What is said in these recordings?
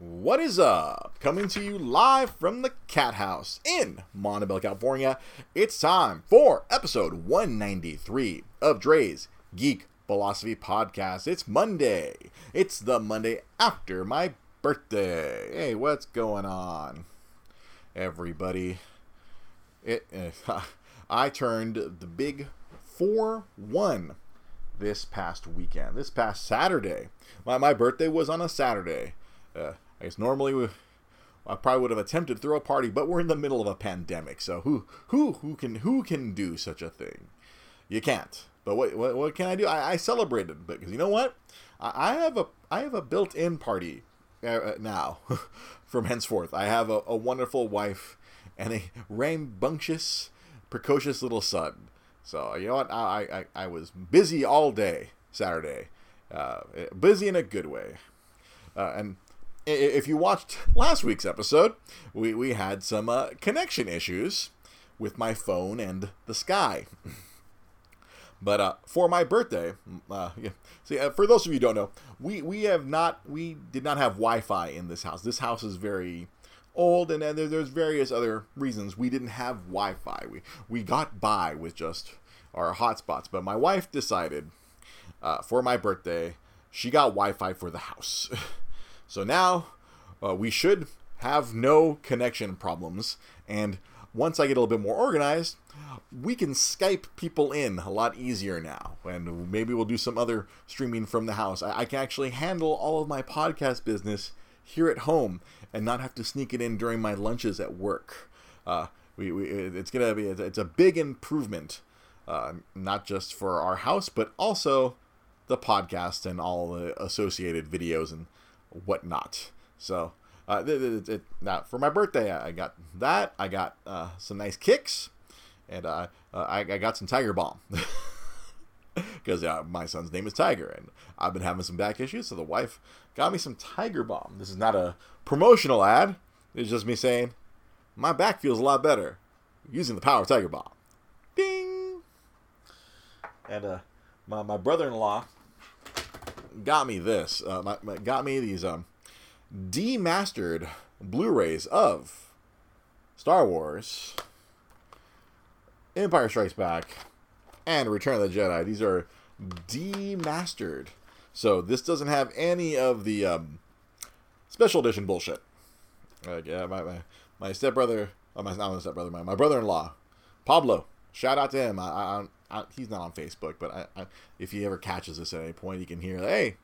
What is up? Coming to you live from the Cat House in Montebello, California. It's time for episode 193 of Dre's Geek Philosophy Podcast. It's Monday. It's the Monday after my birthday. Hey, what's going on, everybody? It, uh, I turned the big 4 1 this past weekend, this past Saturday. My, my birthday was on a Saturday. Uh, I guess normally we, I probably would have attempted to throw a party, but we're in the middle of a pandemic, so who who who can who can do such a thing? You can't. But what what, what can I do? I, I celebrated because you know what? I, I have a I have a built-in party uh, now from henceforth. I have a, a wonderful wife and a rambunctious, precocious little son. So you know what? I I, I was busy all day Saturday, uh, busy in a good way, uh, and if you watched last week's episode, we, we had some uh, connection issues with my phone and the sky. but uh, for my birthday, uh, yeah, see, uh, for those of you don't know, we, we have not, we did not have Wi-Fi in this house. This house is very old, and, and there, there's various other reasons we didn't have Wi-Fi. We we got by with just our hotspots, but my wife decided uh, for my birthday, she got Wi-Fi for the house. So now uh, we should have no connection problems. And once I get a little bit more organized, we can Skype people in a lot easier now. And maybe we'll do some other streaming from the house. I, I can actually handle all of my podcast business here at home and not have to sneak it in during my lunches at work. Uh, we, we, it's gonna be it's a big improvement, uh, not just for our house, but also the podcast and all the associated videos and whatnot. So, uh, it, it, it, now for my birthday, I got that. I got uh, some nice kicks, and uh, uh I, I, got some Tiger Balm because uh, my son's name is Tiger, and I've been having some back issues. So the wife got me some Tiger Balm. This is not a promotional ad. It's just me saying my back feels a lot better using the power of Tiger Balm. Ding. And uh, my my brother-in-law got me this. Uh, my, my, got me these um, demastered Blu-rays of Star Wars, Empire Strikes Back, and Return of the Jedi. These are demastered, so this doesn't have any of the um, special edition bullshit. Like, yeah, my my, my stepbrother, oh, my not my stepbrother, my, my brother-in-law, Pablo. Shout out to him. I, I, I, he's not on Facebook, but I, I, if he ever catches this at any point, he can hear, hey,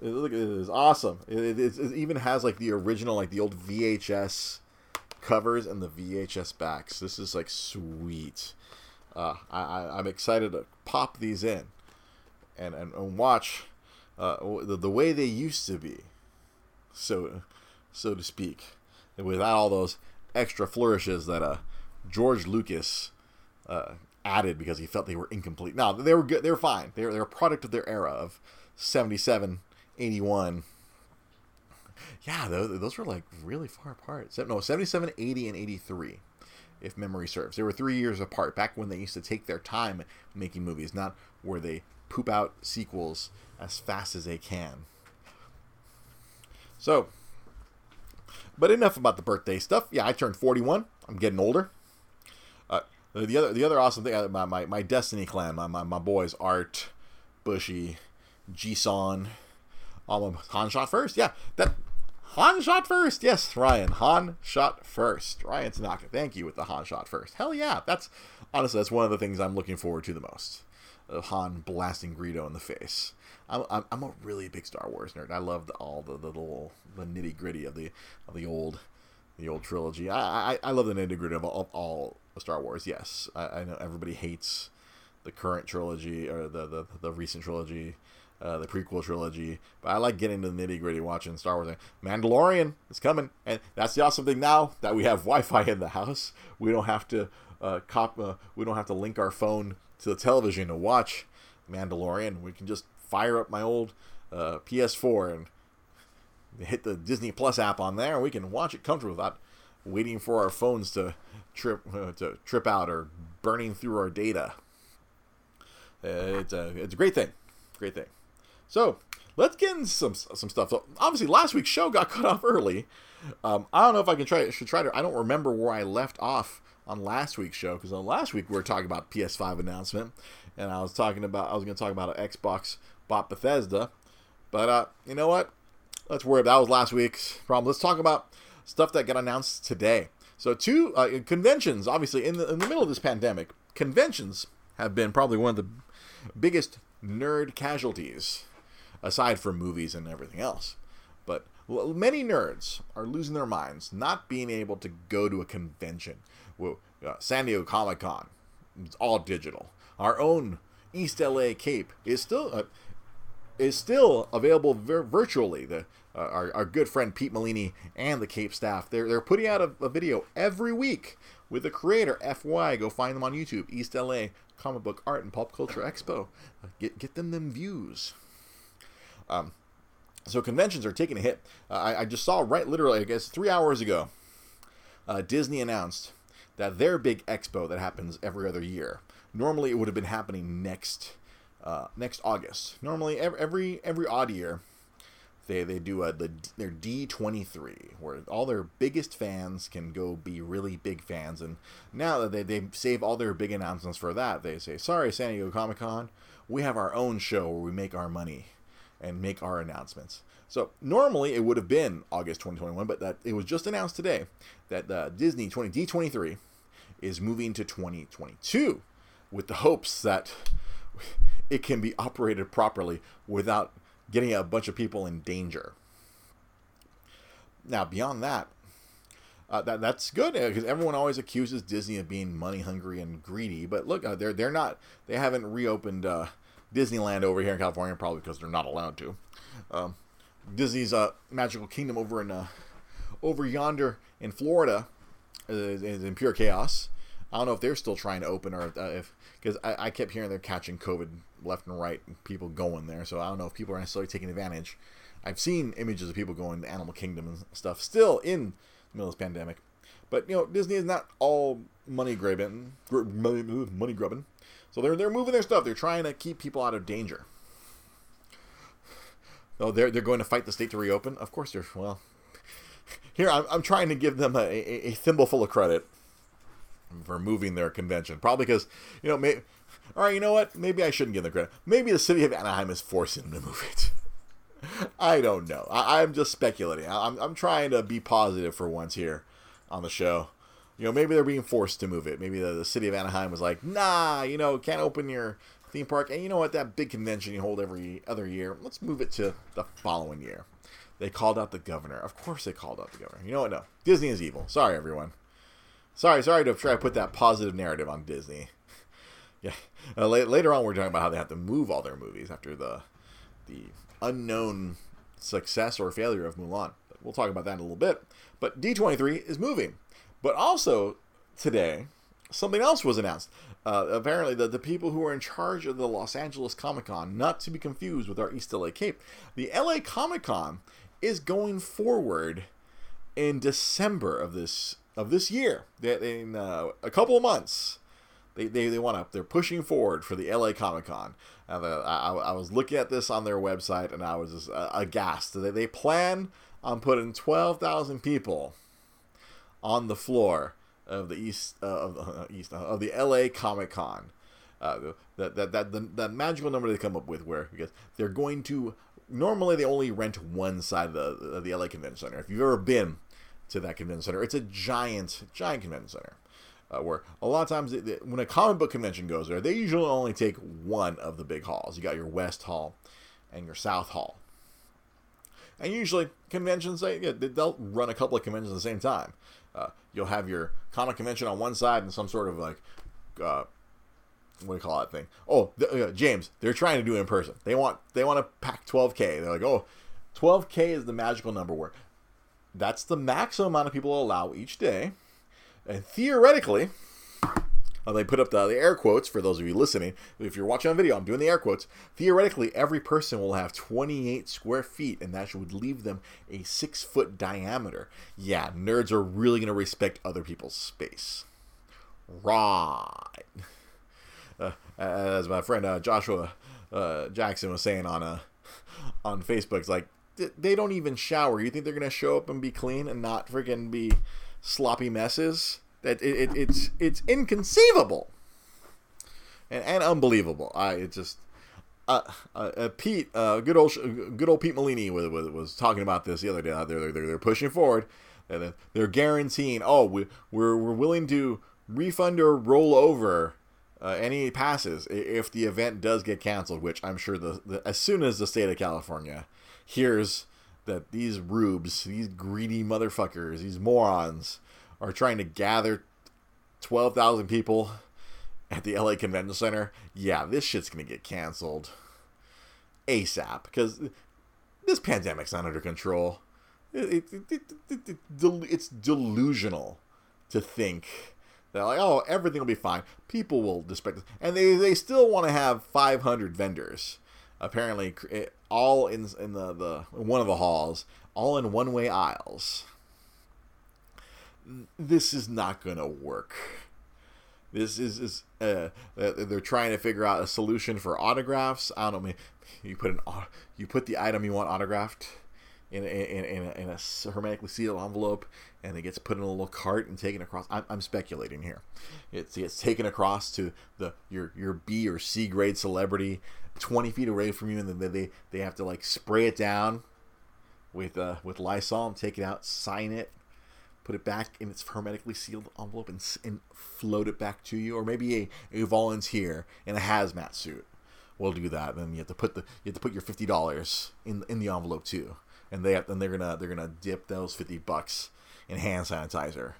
look, it is awesome. It, it, it, even has like the original, like the old VHS covers and the VHS backs. This is like sweet. Uh, I, I'm excited to pop these in and, and, and watch uh, the, the way they used to be, so so to speak, without all those extra flourishes that uh, George Lucas uh, added because he felt they were incomplete. Now they were good. They were fine. They they're a product of their era of 77, 81. Yeah, those, those were like really far apart. No, 77, 80, and 83, if memory serves. They were three years apart back when they used to take their time making movies, not where they poop out sequels as fast as they can. So, but enough about the birthday stuff. Yeah, I turned 41. I'm getting older. The other the other awesome thing, uh, my, my, my Destiny clan, my, my, my boys, Art, Bushy, Jisun, um, Han shot first. Yeah, that Han shot first. Yes, Ryan. Han shot first. Ryan Tanaka. Thank you with the Han shot first. Hell yeah. That's honestly that's one of the things I'm looking forward to the most. Of Han blasting Greedo in the face. I'm, I'm, a really big Star Wars nerd. I love all the, the little the nitty gritty of the of the old the old trilogy. I I, I love the nitty gritty of all, of all Star Wars. Yes, I, I, know everybody hates the current trilogy or the the, the recent trilogy, uh, the prequel trilogy. But I like getting to the nitty gritty, watching Star Wars. Mandalorian is coming, and that's the awesome thing now that we have Wi-Fi in the house. We don't have to uh, cop. Uh, we don't have to link our phone to the television to watch Mandalorian. We can just fire up my old uh, PS4 and hit the Disney Plus app on there, and we can watch it comfortably without waiting for our phones to trip uh, to trip out or burning through our data. It's a it's a great thing, great thing. So let's get into some some stuff. So obviously, last week's show got cut off early. Um, I don't know if I can try. Should try to. I don't remember where I left off on last week's show because on last week we were talking about PS5 announcement, and I was talking about I was going to talk about an Xbox bought Bethesda, but uh, you know what? Let's worry. About that was last week's problem. Let's talk about stuff that got announced today. So two uh, conventions, obviously in the in the middle of this pandemic, conventions have been probably one of the biggest nerd casualties, aside from movies and everything else. But many nerds are losing their minds not being able to go to a convention. Well, uh, San Diego Comic Con, it's all digital. Our own East LA Cape is still uh, is still available vir- virtually. The uh, our, our good friend Pete Molini and the Cape staff they're they're putting out a, a video every week with the creator FY. Go find them on YouTube. East LA Comic Book Art and Pop Culture Expo. Uh, get get them them views. Um, so conventions are taking a hit. Uh, I, I, just saw right literally, I guess, three hours ago, uh, Disney announced that their big expo that happens every other year. Normally, it would have been happening next uh, next August. Normally, every every, every odd year, they they do a the their D twenty three where all their biggest fans can go be really big fans, and now that they they save all their big announcements for that, they say, "Sorry, San Diego Comic Con, we have our own show where we make our money." and make our announcements. So normally it would have been August 2021, but that it was just announced today that uh, Disney 20 D23 is moving to 2022 with the hopes that it can be operated properly without getting a bunch of people in danger. Now, beyond that, uh, that that's good because uh, everyone always accuses Disney of being money hungry and greedy. But look, uh, they're they're not. They haven't reopened uh, Disneyland over here in California, probably because they're not allowed to. Um, Disney's uh, Magical Kingdom over in uh, over yonder in Florida is, is, in pure chaos. I don't know if they're still trying to open or uh, if because I, I, kept hearing they're catching COVID left and right, and people going there. So I don't know if people are necessarily taking advantage. I've seen images of people going to Animal Kingdom and stuff still in the middle of this pandemic. But you know, Disney is not all money grabbing, money grubbing. So they're they're moving their stuff. They're trying to keep people out of danger. Oh, they're they're going to fight the state to reopen. Of course, they're well. Here, I'm, I'm trying to give them a, a, a thimbleful of credit for moving their convention. Probably because you know, may, all right, you know what? Maybe I shouldn't give them credit. Maybe the city of Anaheim is forcing them to move it. I don't know. I, am just speculating. I'm, I'm trying to be positive for once here on the show you know, maybe they're being forced to move it. Maybe the, the city of Anaheim was like, nah, you know, can't open your theme park. And you know what? That big convention you hold every other year, let's move it to the following year. They called out the governor. Of course they called out the governor. You know what? No. Disney is evil. Sorry, everyone. Sorry, sorry to try to put that positive narrative on Disney. yeah. Uh, later on, we're talking about how they have to move all their movies after the the unknown success or failure of Mulan. We'll talk about that in a little bit. But D23 is moving. But also today, something else was announced. Uh, apparently, the, the people who are in charge of the Los Angeles Comic Con, not to be confused with our East LA Cape, the LA Comic Con is going forward in December of this of this year. They, in uh, a couple of months, they, they, they want to they're pushing forward for the LA Comic Con. Uh, I, I was looking at this on their website and I was just uh, aghast. They, they plan on putting twelve thousand people on the floor of the east uh, of the uh, east uh, of the L.A. Comic Con. Uh, that that that the, that magical number they come up with, where because they're going to normally they only rent one side of the of the LA Convention Center. If you've ever been to that convention center, it's a giant giant convention center. Uh, where a lot of times when a comic book convention goes there, they usually only take one of the big halls. You got your West Hall and your South Hall. And usually conventions they yeah, they'll run a couple of conventions at the same time. Uh, you'll have your comic convention on one side and some sort of like uh, what do you call that thing? Oh, the, uh, James, they're trying to do it in person. They want they want to pack 12k. They're like, oh, 12k is the magical number where that's the maximum amount of people allow each day, and theoretically, uh, they put up the, the, air quotes for those of you listening. If you're watching on video, I'm doing the air quotes. Theoretically, every person will have 28 square feet, and that would leave them a six foot diameter. Yeah, nerds are really going to respect other people's space. Right. Uh, as my friend uh, Joshua uh, Jackson was saying on a on Facebook. It's like they don't even shower. You think they're gonna show up and be clean and not freaking be sloppy messes? That it, it, it's it's inconceivable and, and unbelievable. I it just uh, uh, uh, Pete, uh, good old good old Pete Molini was, was, was talking about this the other day. They're they're, they're pushing forward. And they're guaranteeing, oh, we, we're we're willing to refund or roll over uh, any passes if the event does get canceled. Which I'm sure the, the as soon as the state of California hears that these rubes, these greedy motherfuckers, these morons, are trying to gather twelve thousand people at the LA Convention Center, yeah, this shit's gonna get canceled ASAP because this pandemic's not under control. It, it, it, it's delusional to think that like, oh, everything will be fine. People will respect this, and they they still want to have 500 vendors. Apparently, all in in the the one of the halls, all in one way aisles. This is not gonna work this is, is uh, they're trying to figure out a solution for autographs. I don't know. You put an you put the item you want autographed in in, in, a, in a hermetically sealed envelope, and it gets put in a little cart and taken across. I'm, I'm speculating here. It's it's taken across to the your your B or C grade celebrity, twenty feet away from you, and then they they have to like spray it down with uh with Lysol and take it out, sign it, put it back in its hermetically sealed envelope and, and float it back to you, or maybe a, a volunteer in a hazmat suit will do that. Then you have to put the you have to put your fifty dollars in in the envelope too, and they have, then they're gonna they're gonna dip those fifty bucks in hand sanitizer.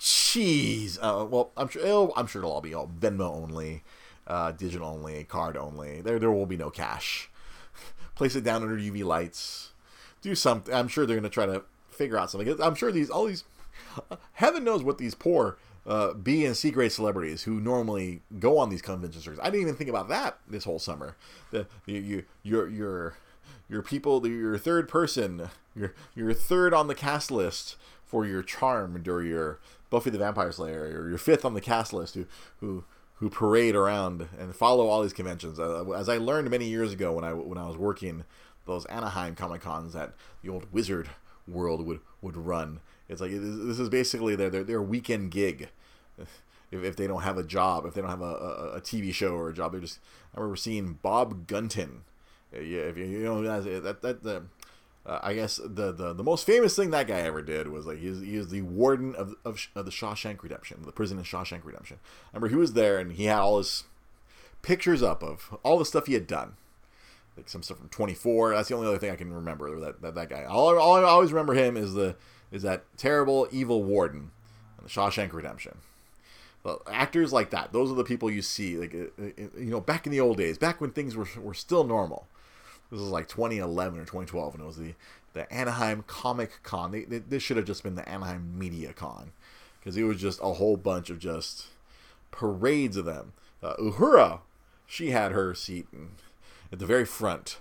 Jeez, uh, well I'm sure it'll, I'm sure it'll all be all Venmo only, uh, digital only, card only. There there will be no cash. Place it down under UV lights. Do something. I'm sure they're gonna try to figure out something. I'm sure these all these heaven knows what these poor uh, B and C grade celebrities who normally go on these convention circuits. I didn't even think about that this whole summer. The you, you your your your people, your third person, your your third on the cast list for your Charmed or your Buffy the Vampire Slayer, or your fifth on the cast list who who who parade around and follow all these conventions. Uh, as I learned many years ago when I when I was working those Anaheim Comic Cons that the old Wizard World would would run it's like this is basically their their, their weekend gig. If, if they don't have a job, if they don't have a, a, a TV show or a job, they're just. I remember seeing Bob Gunton. Yeah, if you, you know that that the. Uh, I guess the, the the most famous thing that guy ever did was like he is the warden of, of, of the Shawshank Redemption, the prison in Shawshank Redemption. I remember he was there and he had all his pictures up of all the stuff he had done, like some stuff from 24. That's the only other thing I can remember that that, that guy. All, all I always remember him is the is that terrible evil warden in the Shawshank Redemption. Well, actors like that, those are the people you see. Like uh, uh, you know, back in the old days, back when things were were still normal. This was like 2011 or 2012, and it was the the Anaheim Comic Con. They, they, this should have just been the Anaheim Media Con, because it was just a whole bunch of just parades of them. Uh, Uhura, she had her seat in, at the very front.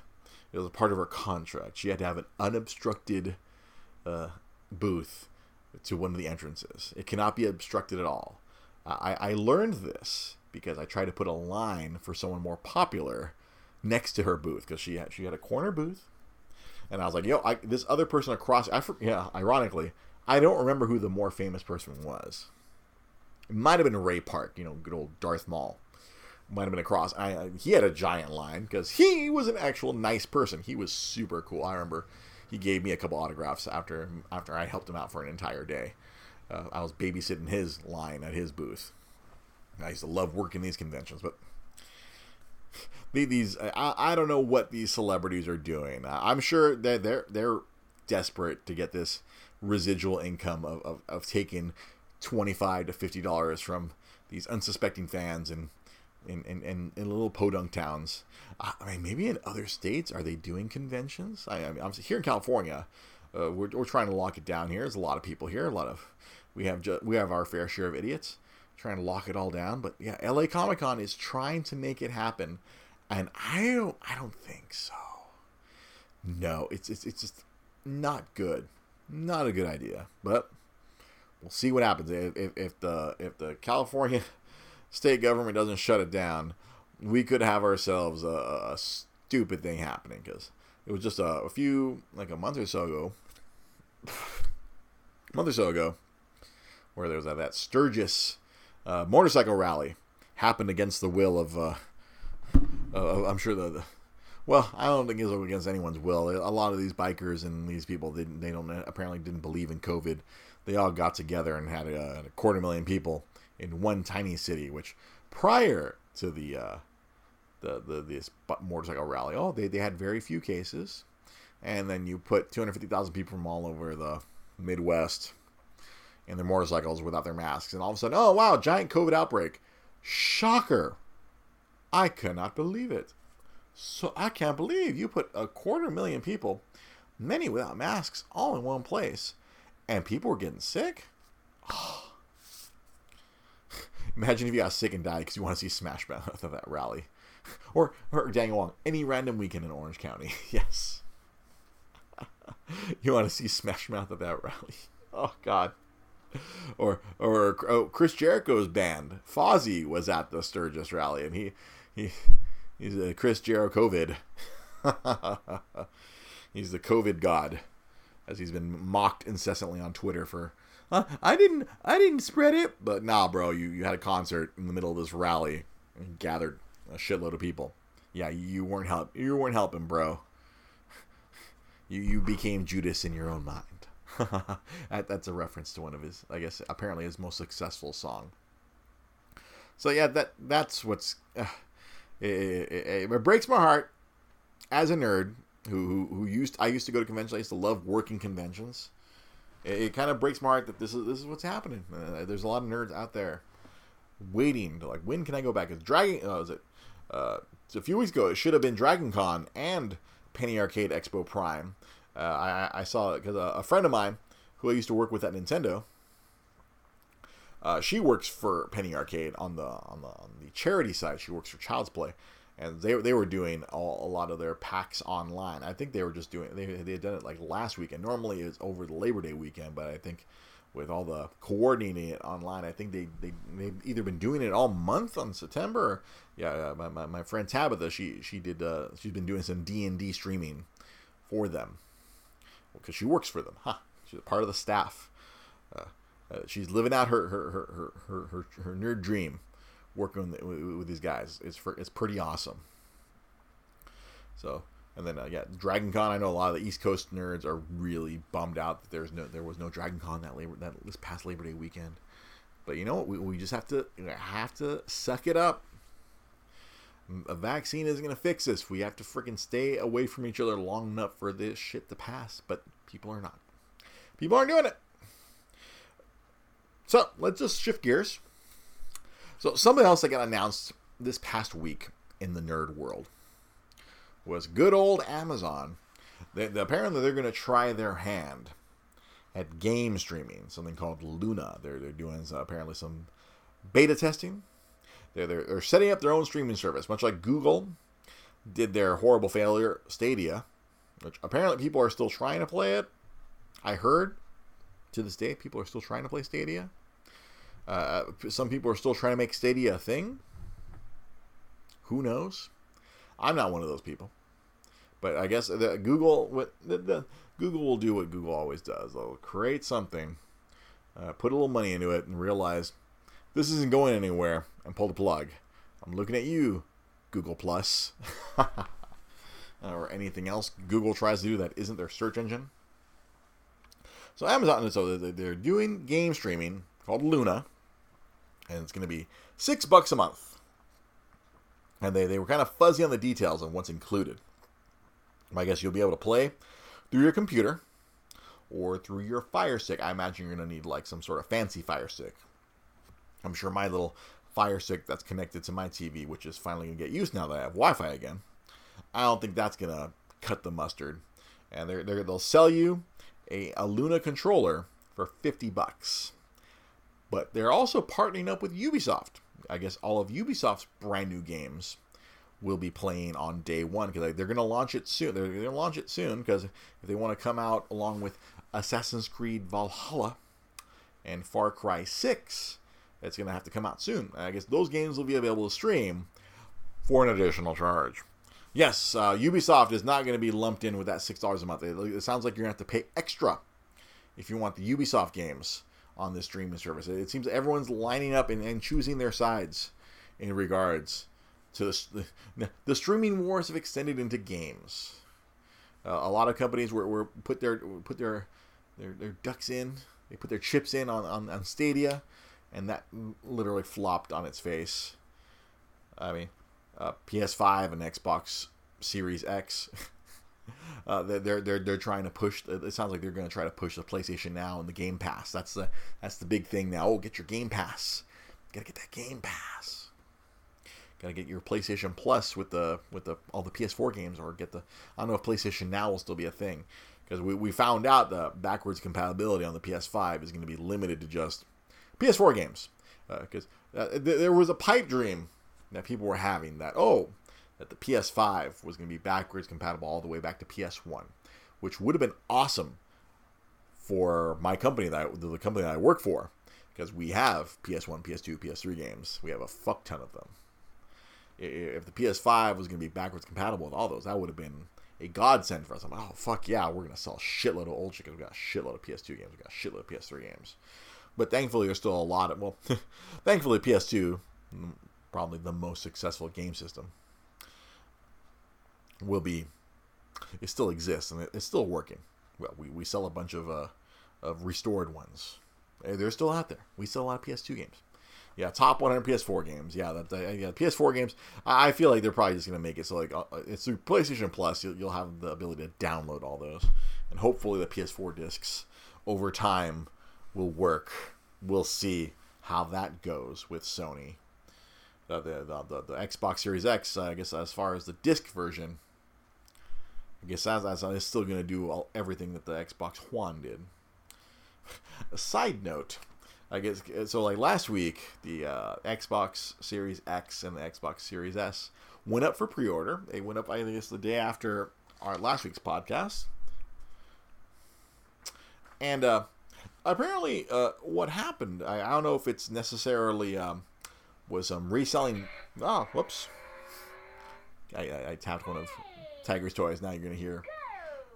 It was a part of her contract. She had to have an unobstructed uh, booth to one of the entrances. It cannot be obstructed at all. I, I learned this because I tried to put a line for someone more popular next to her booth because she had she had a corner booth, and I was like, yo, I, this other person across. I yeah, ironically, I don't remember who the more famous person was. It might have been Ray Park, you know, good old Darth Maul. Might have been across. I, he had a giant line because he was an actual nice person. He was super cool. I remember he gave me a couple autographs after after I helped him out for an entire day. Uh, I was babysitting his line at his booth. I used to love working these conventions, but these I, I don't know what these celebrities are doing. I'm sure that they're they're desperate to get this residual income of, of, of taking twenty five to fifty dollars from these unsuspecting fans and in, in, in, in little podunk towns. I mean, maybe in other states, are they doing conventions? I, I mean, I'm here in California. Uh, we're, we're trying to lock it down here. There's a lot of people here. A lot of we have ju- we have our fair share of idiots trying to lock it all down. But yeah, LA Comic Con is trying to make it happen, and I don't I don't think so. No, it's it's it's just not good, not a good idea. But we'll see what happens if, if, if the if the California state government doesn't shut it down, we could have ourselves a, a stupid thing happening because it was just a, a few like a month or so ago, a month or so ago, where there was that, that Sturgis uh, motorcycle rally happened against the will of, uh, uh, I'm sure the, the, well, I don't think it was against anyone's will. A lot of these bikers and these people didn't, they don't apparently didn't believe in COVID. They all got together and had a, a quarter million people in one tiny city, which prior to the uh, the the this motorcycle rally, oh, they, they had very few cases, and then you put 250,000 people from all over the Midwest in their motorcycles without their masks, and all of a sudden, oh wow, giant COVID outbreak, shocker! I cannot believe it. So I can't believe you put a quarter million people, many without masks, all in one place, and people were getting sick. Imagine if you got sick and died because you want to see Smash Mouth at that rally. Or, or Daniel Wong, any random weekend in Orange County. yes. you want to see Smash Mouth at that rally. Oh, God. Or or oh, Chris Jericho's band, Fozzy, was at the Sturgis rally, and he he he's a Chris Jericho COVID. he's the COVID god, as he's been mocked incessantly on Twitter for uh, I didn't I didn't spread it. But nah, bro, you, you had a concert in the middle of this rally and gathered a shitload of people. Yeah, you weren't help you weren't helping, bro. You you became Judas in your own mind. that, that's a reference to one of his, I guess, apparently his most successful song. So yeah, that that's what's uh, it, it, it, breaks my heart as a nerd who, who who used I used to go to conventions. I used to love working conventions it, it kind of breaks my heart that this is this is what's happening. Uh, there's a lot of nerds out there waiting to like when can I go back? It's Dragon. Oh, is it? Uh, a few weeks ago, it should have been Dragon Con and Penny Arcade Expo Prime. Uh, I, I saw it because a, a, friend of mine who I used to work with at Nintendo. Uh, she works for Penny Arcade on the on the on the charity side. She works for Child's Play, and they, they were doing all, a lot of their packs online. I think they were just doing they they had done it like last weekend. Normally it's over the Labor Day weekend, but I think with all the coordinating it online, I think they they they've either been doing it all month on September. yeah, my, my, my friend Tabitha, she she did uh, she's been doing some D and D streaming for them because she works for them. Huh? She's a part of the staff. Uh, uh, she's living out her her, her, her, her, her, nerd dream working with, with these guys. It's for it's pretty awesome. So and then uh, yeah, Dragon Con. I know a lot of the East Coast nerds are really bummed out that there's no there was no Dragon Con that labor that this past Labor Day weekend. But you know what? We, we just have to have to suck it up. A vaccine isn't gonna fix this. We have to freaking stay away from each other long enough for this shit to pass. But people are not. People aren't doing it. So let's just shift gears so something else that got announced this past week in the nerd world was good old Amazon. They, they, apparently, they're going to try their hand at game streaming, something called Luna. They're they're doing some, apparently some beta testing. They're, they're they're setting up their own streaming service, much like Google did their horrible failure Stadia, which apparently people are still trying to play it. I heard to this day people are still trying to play Stadia. Uh, some people are still trying to make Stadia a thing. Who knows? I'm not one of those people. But I guess the Google the, the, Google will do what Google always does. They'll create something, uh, put a little money into it, and realize this isn't going anywhere, and pull the plug. I'm looking at you, Google Plus, or anything else Google tries to do that isn't their search engine. So Amazon, so they're doing game streaming called Luna, and it's going to be six bucks a month. And they, they were kind of fuzzy on the details on what's included. I guess you'll be able to play through your computer or through your Fire Stick. I imagine you're going to need like some sort of fancy Fire Stick. I'm sure my little Fire Stick that's connected to my TV, which is finally going to get used now that I have Wi Fi again, I don't think that's going to cut the mustard. And they're, they're, they'll sell you a, a Luna controller for 50 bucks. But they're also partnering up with Ubisoft. I guess all of Ubisoft's brand new games will be playing on day one because they're going to launch it soon. They're going to launch it soon because if they want to come out along with Assassin's Creed Valhalla and Far Cry 6, it's going to have to come out soon. I guess those games will be available to stream for an additional charge. yes, uh, Ubisoft is not going to be lumped in with that six dollars a month. It, it, sounds like you're going to have to pay extra if you want the Ubisoft games on this streaming service. It, it seems everyone's lining up and, and, choosing their sides in regards to the, the, the streaming wars have extended into games. Uh, a lot of companies were, were put their put their, their their ducks in. They put their chips in on, on, on Stadia, and that literally flopped on its face. I mean, uh, PS5 and Xbox Series X. uh, they're they're they're trying to push. It sounds like they're going to try to push the PlayStation Now and the Game Pass. That's the that's the big thing now. Oh, get your Game Pass. Gotta get that Game Pass. Gotta get your PlayStation Plus with the with the all the PS4 games, or get the. I don't know if PlayStation Now will still be a thing because we, we found out the backwards compatibility on the PS5 is going to be limited to just PS4 games because uh, uh, th- there was a pipe dream that people were having that oh that the PS5 was going to be backwards compatible all the way back to PS1, which would have been awesome for my company that I, the company that I work for because we have PS1, PS2, PS3 games. We have a fuck ton of them. If the PS5 was going to be backwards compatible with all those, that would have been a godsend for us. I'm like, oh fuck yeah, we're gonna sell a shitload of old shit because we got a shitload of PS2 games, we got a shitload of PS3 games. But thankfully, there's still a lot of well, thankfully PS2, probably the most successful game system, will be. It still exists and it's still working. Well, we, we sell a bunch of uh, of restored ones. They're still out there. We sell a lot of PS2 games. Yeah, top 100 PS4 games. Yeah, that yeah PS4 games. I feel like they're probably just gonna make it so like uh, it's through PlayStation Plus. You'll, you'll have the ability to download all those, and hopefully the PS4 discs over time will work. We'll see how that goes with Sony. The the the, the, the Xbox Series X. I guess as far as the disc version, I guess that's, that's it's still gonna do all, everything that the Xbox One did. A side note I guess so. Like last week, the uh, Xbox Series X and the Xbox Series S went up for pre-order. They went up, I guess, the day after our last week's podcast. And uh, apparently, uh, what happened? I, I, don't know if it's necessarily um, was um, reselling. Oh, whoops! I, I, I tapped one of Tiger's toys. Now you're gonna hear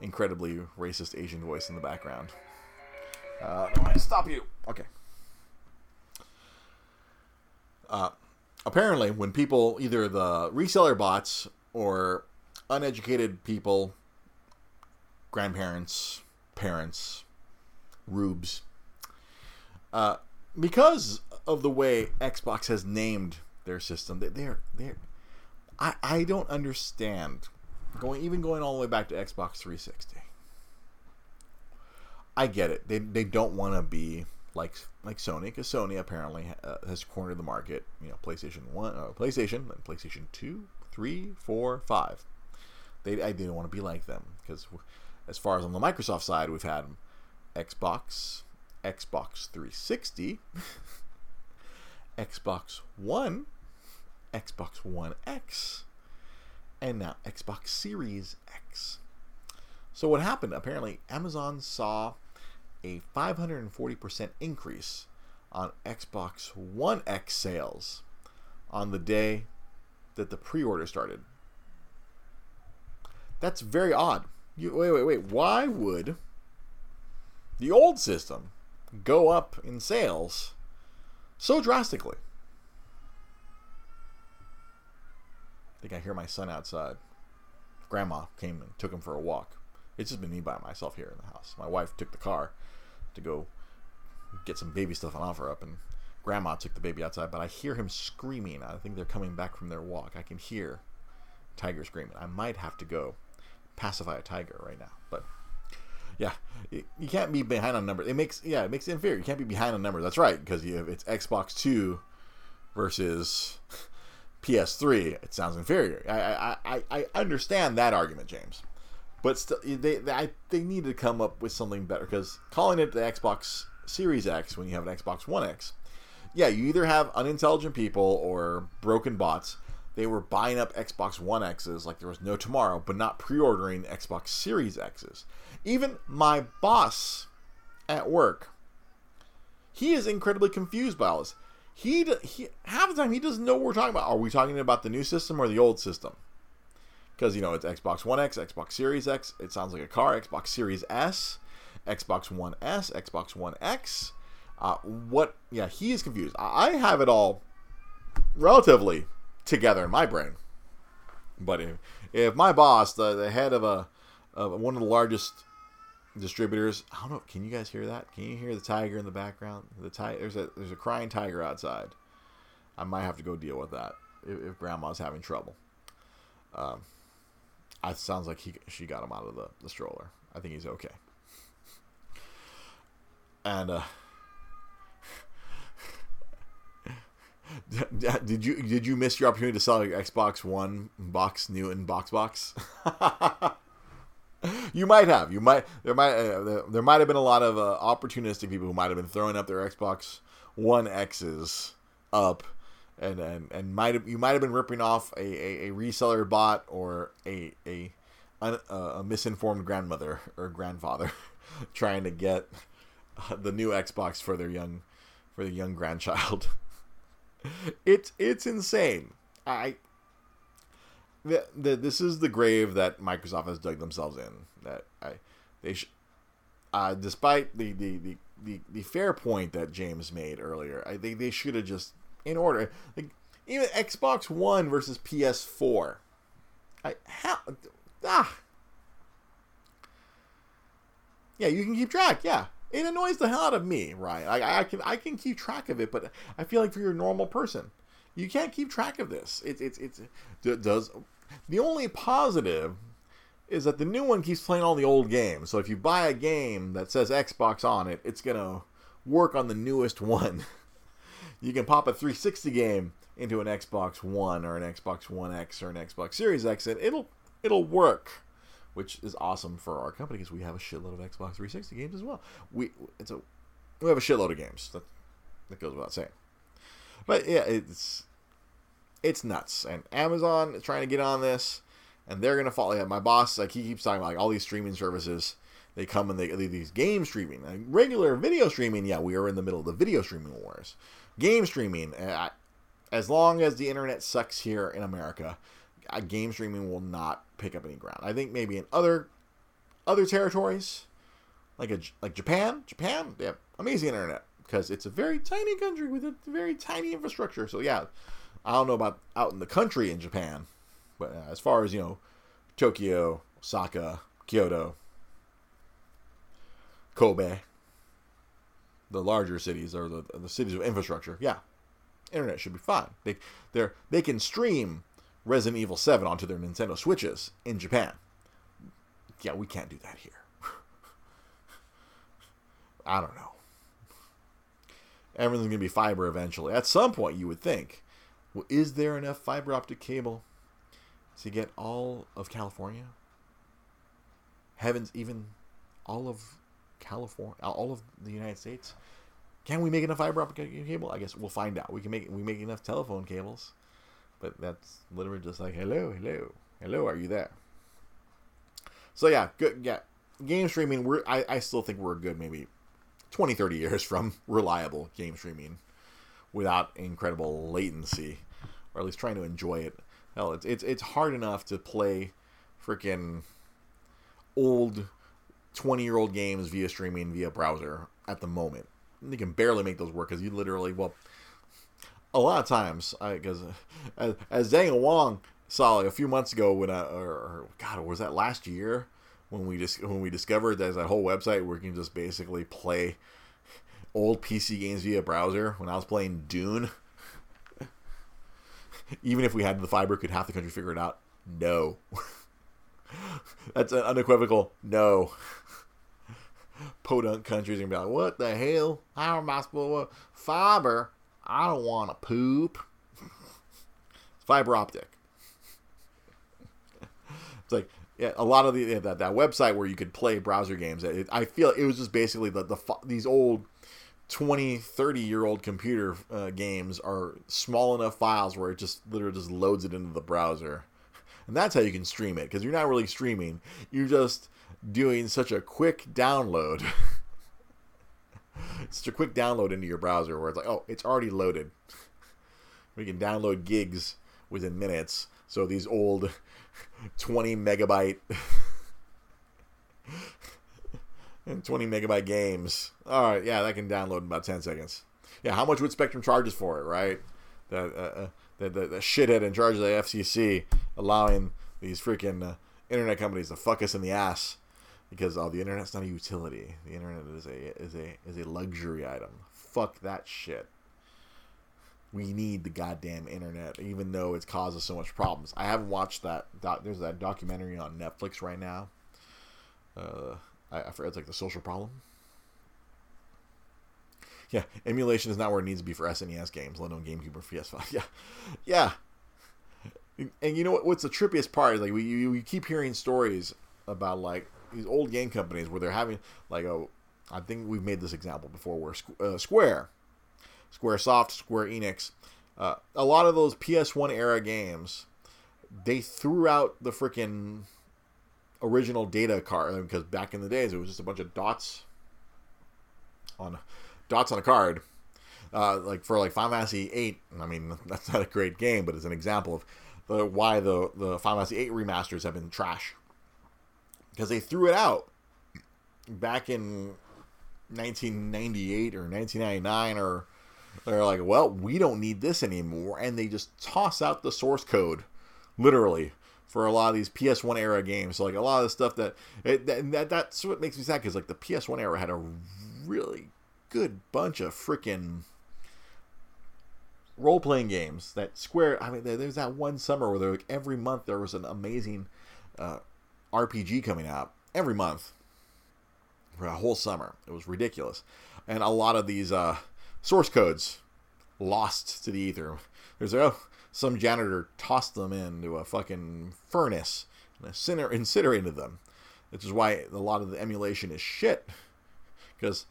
incredibly racist Asian voice in the background. Uh, stop you. Okay. Uh, apparently, when people, either the reseller bots or uneducated people, grandparents, parents, rubes, uh, because of the way Xbox has named their system, they, they're they're I I don't understand going even going all the way back to Xbox 360. I get it. They they don't want to be like like Sony, because Sony apparently uh, has cornered the market. You know, PlayStation One, uh, PlayStation, PlayStation Two, Three, Four, Five. They I didn't want to be like them because as far as on the Microsoft side, we've had Xbox, Xbox 360, Xbox One, Xbox One X, and now Xbox Series X. So what happened? Apparently, Amazon saw a 540% increase on Xbox One X sales on the day that the pre order started. That's very odd. You, wait, wait, wait. Why would the old system go up in sales so drastically? I think I hear my son outside. Grandma came and took him for a walk. It's just been me by myself here in the house. My wife took the car to go get some baby stuff and OfferUp, and Grandma took the baby outside. But I hear him screaming. I think they're coming back from their walk. I can hear Tiger screaming. I might have to go pacify a tiger right now, but yeah, you can't be behind on numbers. It makes yeah, it makes it inferior. You can't be behind on numbers. That's right because it's Xbox Two versus PS3. It sounds inferior. I I, I, I understand that argument, James. But still, they they, they need to come up with something better because calling it the Xbox Series X when you have an Xbox One X, yeah, you either have unintelligent people or broken bots. They were buying up Xbox One X's like there was no tomorrow, but not pre-ordering Xbox Series X's. Even my boss at work, he is incredibly confused by all this. He, he half the time he doesn't know what we're talking about. Are we talking about the new system or the old system? because you know it's Xbox One X, Xbox Series X. It sounds like a car. Xbox Series S, Xbox One S, Xbox One X. Uh, what? Yeah, he is confused. I have it all relatively together in my brain. But if, if my boss, the, the head of a of one of the largest distributors, I don't know. Can you guys hear that? Can you hear the tiger in the background? The tiger. There's a there's a crying tiger outside. I might have to go deal with that if, if Grandma's having trouble. Um, it sounds like he she got him out of the, the stroller. I think he's okay. And uh, did you did you miss your opportunity to sell your Xbox One box new in box box? you might have. You might there might uh, there might have been a lot of uh, opportunistic people who might have been throwing up their Xbox One X's up and and, and might have, you might have been ripping off a, a, a reseller bot or a a a misinformed grandmother or grandfather trying to get the new Xbox for their young for their young grandchild. it's it's insane. I the, the, this is the grave that Microsoft has dug themselves in. That I they sh- uh, despite the, the, the, the, the fair point that James made earlier, I think they should have just in order like even Xbox One versus PS4. I how ah yeah you can keep track yeah it annoys the hell out of me, Ryan. I, I can I can keep track of it, but I feel like for your normal person, you can't keep track of this. It's it's it's it does the only positive is that the new one keeps playing all the old games. So if you buy a game that says Xbox on it, it's gonna work on the newest one. you can pop a 360 game into an Xbox One or an Xbox One X or an Xbox Series X, and it'll it'll work which is awesome for our company because we have a shitload of Xbox 360 games as well. We it's a we have a shitload of games. That that goes without saying. But yeah, it's it's nuts. And Amazon is trying to get on this, and they're gonna follow. Yeah, my boss like he keeps talking about like all these streaming services. They come and they these game streaming, like regular video streaming. Yeah, we are in the middle of the video streaming wars. Game streaming, uh, as long as the internet sucks here in America, game streaming will not pick up any ground. I think maybe in other other territories, like a like Japan, Japan they have amazing internet because it's a very tiny country with a very tiny infrastructure. So yeah, I don't know about out in the country in Japan, but uh, as far as you know, Tokyo, Osaka, Kyoto, Kobe, the larger cities or the, the cities of infrastructure, yeah, internet should be fine. They they they can stream Resident Evil 7 onto their Nintendo Switches in Japan. Yeah, we can't do that here. I don't know. Everything's to be fiber eventually. At some point, you would think. Well, is there enough fiber optic cable to get all of California? Heavens, even all of California, uh, all of the United States? Can we make enough fiber optic cable? I guess we'll find out. We can make we make enough telephone cables. But that's literally just like, hello, hello, hello, are you there? So yeah, good. Yeah, game streaming. We're I, I still think we're good. Maybe 20, 30 years from reliable game streaming without incredible latency, or at least trying to enjoy it. Hell, it's it's it's hard enough to play freaking old 20 year old games via streaming via browser at the moment. You can barely make those work because you literally well a lot of times, because as, uh, as Daniel Wong saw like, a few months ago when I, or, or God, was that last year when we just when we discovered that there's a whole website where you can just basically play old PC games via browser. When I was playing Dune, even if we had the fiber, could half the country figure it out? No. That's an unequivocal no. Podunk countries gonna be like, what the hell? How am I supposed to fiber? I don't want to poop. Fiber optic. It's like yeah, a lot of the yeah, that, that website where you could play browser games. It, I feel it was just basically the, the these old 20, 30 year old computer uh, games are small enough files where it just literally just loads it into the browser. And that's how you can stream it because you're not really streaming. You're just doing such a quick download. such a quick download into your browser where it's like, oh, it's already loaded. we can download gigs within minutes So these old 20 megabyte and 20 megabyte games. All right, yeah, that can download in about 10 seconds. Yeah, how much would Spectrum charge us for it, right? The, uh, the, the, the shithead in charge of the FCC allowing these freaking uh, internet companies to fuck us in the ass because oh, the internet's not a utility. The internet is a is a is a luxury item. Fuck that shit. We need the goddamn internet, even though it's caused us so much problems. I haven't watched that. Doc, there's that documentary on Netflix right now. Uh, I, I forget it's like the social problem. Yeah, emulation is not where it needs to be for SNES games, let alone GameCube or PS5. Yeah, yeah. And you know what? What's the trippiest part is like we you, you keep hearing stories about like these old game companies where they're having like a I think we've made this example before where uh, Square, SquareSoft, Square Enix, uh, a lot of those PS1 era games, they threw out the freaking original data card because back in the days it was just a bunch of dots on dots on a card. Uh, like for like Final Fantasy VIII, I mean that's not a great game, but it's an example of the, why the the Final Fantasy VIII remasters have been trash because they threw it out back in 1998 or 1999 or they're like well we don't need this anymore and they just toss out the source code literally for a lot of these ps1 era games so like a lot of the stuff that it, that, that that's what makes me sad because like the ps1 era had a really good bunch of freaking role-playing games that square i mean there's that one summer where like every month there was an amazing uh, RPG coming out every month for a whole summer. It was ridiculous. And a lot of these uh, source codes lost to the ether. There's like oh, some janitor tossed them into a fucking furnace and incinerated them. Which is why a lot of the emulation is shit. Because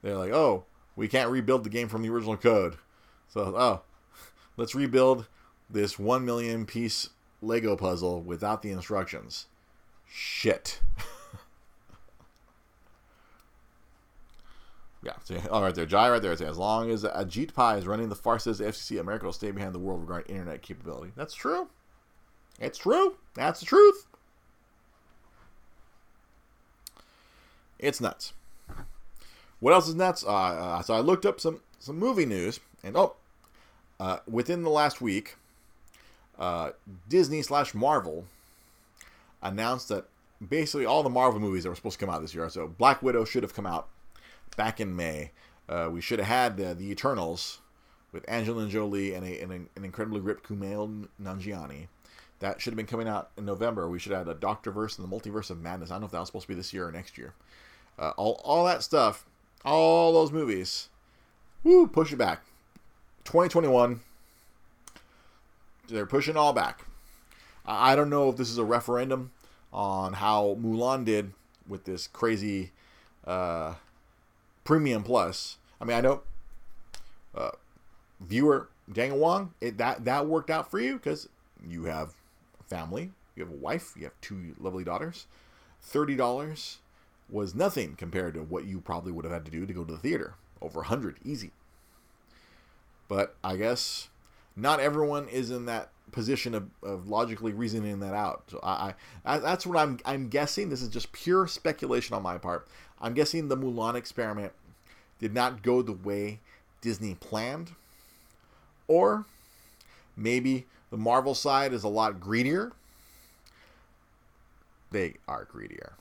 they're like, oh, we can't rebuild the game from the original code. So, oh, let's rebuild this 1 million piece Lego puzzle without the instructions shit. yeah, so, all right there, Jai right there. As long as Ajit Pai is running the farces, the FCC, America will stay behind the world regarding internet capability. That's true. It's true. That's the truth. It's nuts. What else is nuts? Uh, uh, so I looked up some some movie news, and oh, uh, within the last week, uh, Disney slash Marvel announced that basically all the Marvel movies that were supposed to come out this year. So Black Widow should have come out back in May. Uh, we should have had the Eternals with Angelina Jolie and, a, and an, an incredibly ripped Kumail Nanjiani. That should have been coming out in November. We should have had a Doctor Verse and the Multiverse of Madness. I don't know if that was supposed to be this year or next year. Uh, all, all that stuff, all those movies, woo, push it back. 2021, they're pushing all back. I don't know if this is a referendum on how Mulan did with this crazy uh, premium plus. I mean, I know uh, viewer Daniel Wong, it, that that worked out for you because you have family, you have a wife, you have two lovely daughters. Thirty dollars was nothing compared to what you probably would have had to do to go to the theater. Over a hundred, easy. But I guess not everyone is in that position of, of logically reasoning that out. So I, I, that's what I'm I'm guessing. This is just pure speculation on my part. I'm guessing the Mulan experiment did not go the way Disney planned, or maybe the Marvel side is a lot greedier. They are greedier,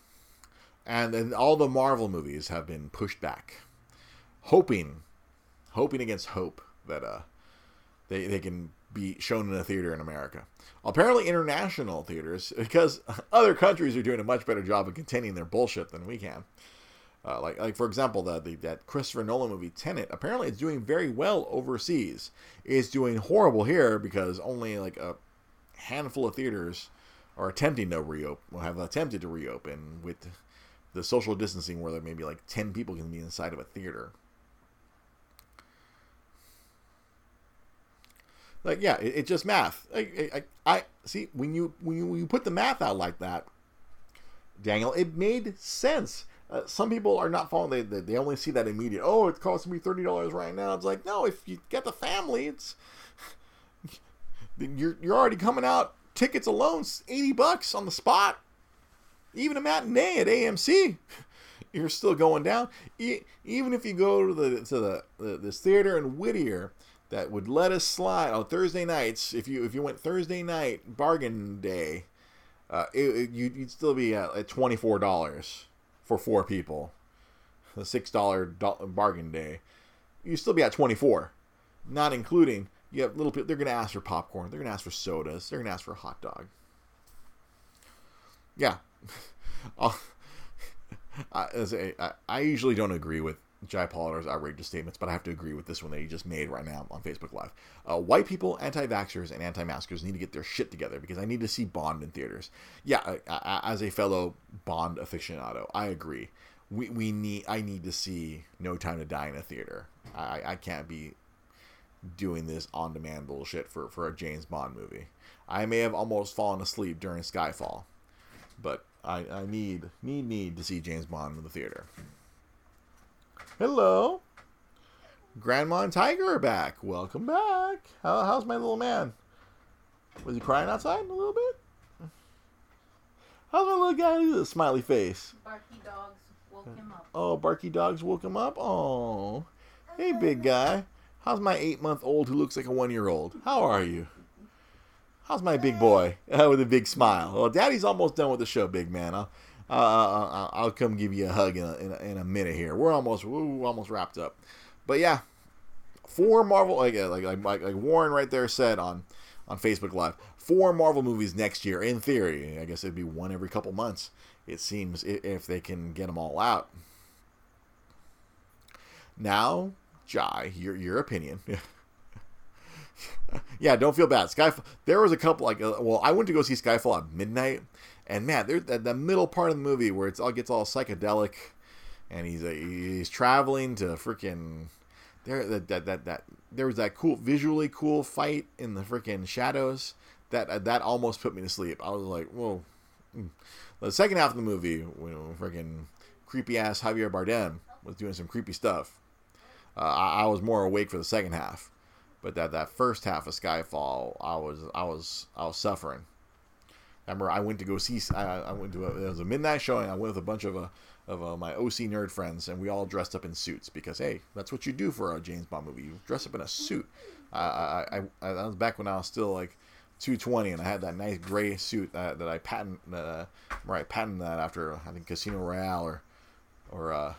and then all the Marvel movies have been pushed back, hoping, hoping against hope that uh they they can be shown in a theater in America. Apparently, international theaters, because other countries are doing a much better job of containing their bullshit than we can. Uh, like, like for example, the, the that Christopher Nolan movie Tenet. Apparently, it's doing very well overseas. It's doing horrible here because only like a handful of theaters are attempting to reopen. Or have attempted to reopen with the social distancing, where there maybe like ten people can be inside of a theater. Like, yeah, it, it's just math. I, I, I, see when you when you when you put the math out like that, Daniel, it made sense. Uh, some people are not following. They, they only see that immediate. Oh, it costs me thirty dollars right now. It's like no, if you get the family, it's you're you're already coming out. Tickets alone, eighty bucks on the spot. Even a matinee at AMC, you're still going down. even if you go to the to the, the this theater in Whittier that would let us slide on Thursday nights, if you if you went Thursday night bargain day, uh, it, it, you'd still be at, at twenty four dollars for four people. The six dollar bargain day, you still be at twenty four, not including you have little people. They're gonna ask for popcorn. They're gonna ask for sodas. They're gonna ask for a hot dog. Yeah, uh, I, I usually don't agree with Jai Polidor's outrageous statements, but I have to agree with this one that he just made right now on Facebook Live. Uh, white people, anti-vaxxers, and anti-maskers need to get their shit together because I need to see Bond in theaters. Yeah, as a fellow Bond aficionado, I agree. We, we need I need to see No Time to Die in a theater. I, I can't be doing this on-demand bullshit for, for a James Bond movie. I may have almost fallen asleep during Skyfall, but I, I need need need to see James Bond in the theater. Hello. Grandma and Tiger are back. Welcome back. How, how's my little man? Was he crying outside a little bit? How's my little guy? Look at this smiley face. Barky dogs woke him up. Oh, barky dogs woke him up? Oh. Hey, big guy. How's my eight month old who looks like a one year old? How are you? How's my big boy? Uh, with a big smile. Well, daddy's almost done with the show, big man. I'll, uh, uh, I'll come give you a hug in a, in a, in a minute here. We're almost we're almost wrapped up, but yeah, four Marvel like like like like Warren right there said on on Facebook Live, four Marvel movies next year. In theory, I guess it'd be one every couple months. It seems if they can get them all out. Now, Jai, your your opinion. yeah, don't feel bad. Skyfall. There was a couple like uh, well, I went to go see Skyfall at midnight and man, there's that the middle part of the movie where it's all gets all psychedelic, and he's a, he's traveling to freaking there that, that that that there was that cool visually cool fight in the freaking shadows that that almost put me to sleep. I was like, whoa. Mm. The second half of the movie, when freaking creepy ass Javier Bardem was doing some creepy stuff, uh, I, I was more awake for the second half. But that that first half of Skyfall, I was I was I was suffering. I remember I went to go see. I, I went to a, it was a midnight showing. I went with a bunch of uh, of uh, my OC nerd friends, and we all dressed up in suits because hey, that's what you do for a James Bond movie. You dress up in a suit. I, I, I, that was back when I was still like 220, and I had that nice gray suit that, that I patent uh, where patented that after I think Casino Royale or or uh,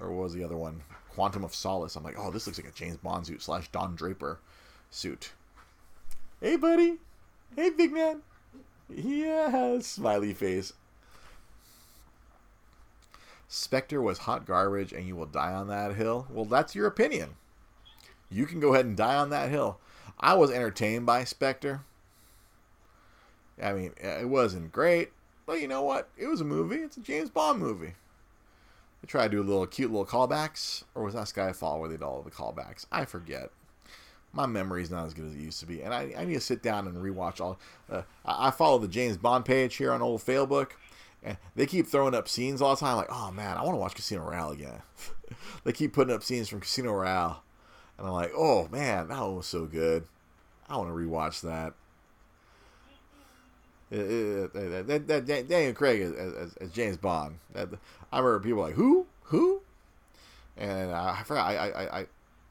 or what was the other one? Quantum of Solace. I'm like, oh, this looks like a James Bond suit slash Don Draper suit. Hey, buddy. Hey, big man. Yeah, smiley face. Spectre was hot garbage and you will die on that hill. Well, that's your opinion. You can go ahead and die on that hill. I was entertained by Spectre. I mean, it wasn't great, but you know what? It was a movie. It's a James Bond movie. They tried to do a little cute little callbacks, or was that Skyfall where they did all the callbacks? I forget my memory's not as good as it used to be, and I, I need to sit down and rewatch all. Uh, I, follow the James Bond page here on Old Failbook, and they keep throwing up scenes all the time. Like, oh man, I want to watch Casino Royale again. they keep putting up scenes from Casino Royale, and I'm like, oh man, that one was so good. I want to rewatch that. that, that, that, Daniel Craig as, as, as James Bond. I remember people like who, who, and I forgot. I, I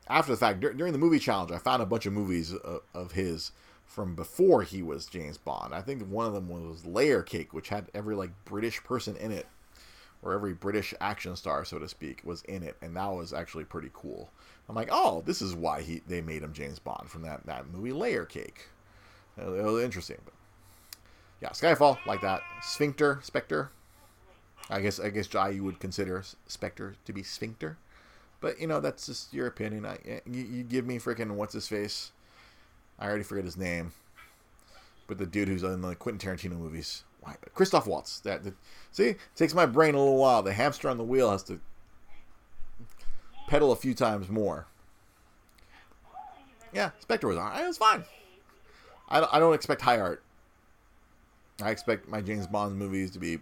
after the fact, dur- during the movie challenge, I found a bunch of movies of, of his from before he was James Bond. I think one of them was Layer Cake, which had every like British person in it, or every British action star, so to speak, was in it, and that was actually pretty cool. I'm like, oh, this is why he they made him James Bond from that that movie Layer Cake. It was interesting, but yeah, Skyfall like that. Sphincter, Spectre. I guess I guess Jai you would consider Spectre to be Sphincter. But you know, that's just your opinion. I, eh, you, you give me freaking what's his face? I already forget his name. But the dude who's in the Quentin Tarantino movies, Why? Christoph Waltz. That, that see, it takes my brain a little while. The hamster on the wheel has to pedal a few times more. Yeah, Spectre was alright. It was fine. I don't, I don't expect high art. I expect my James Bond movies to be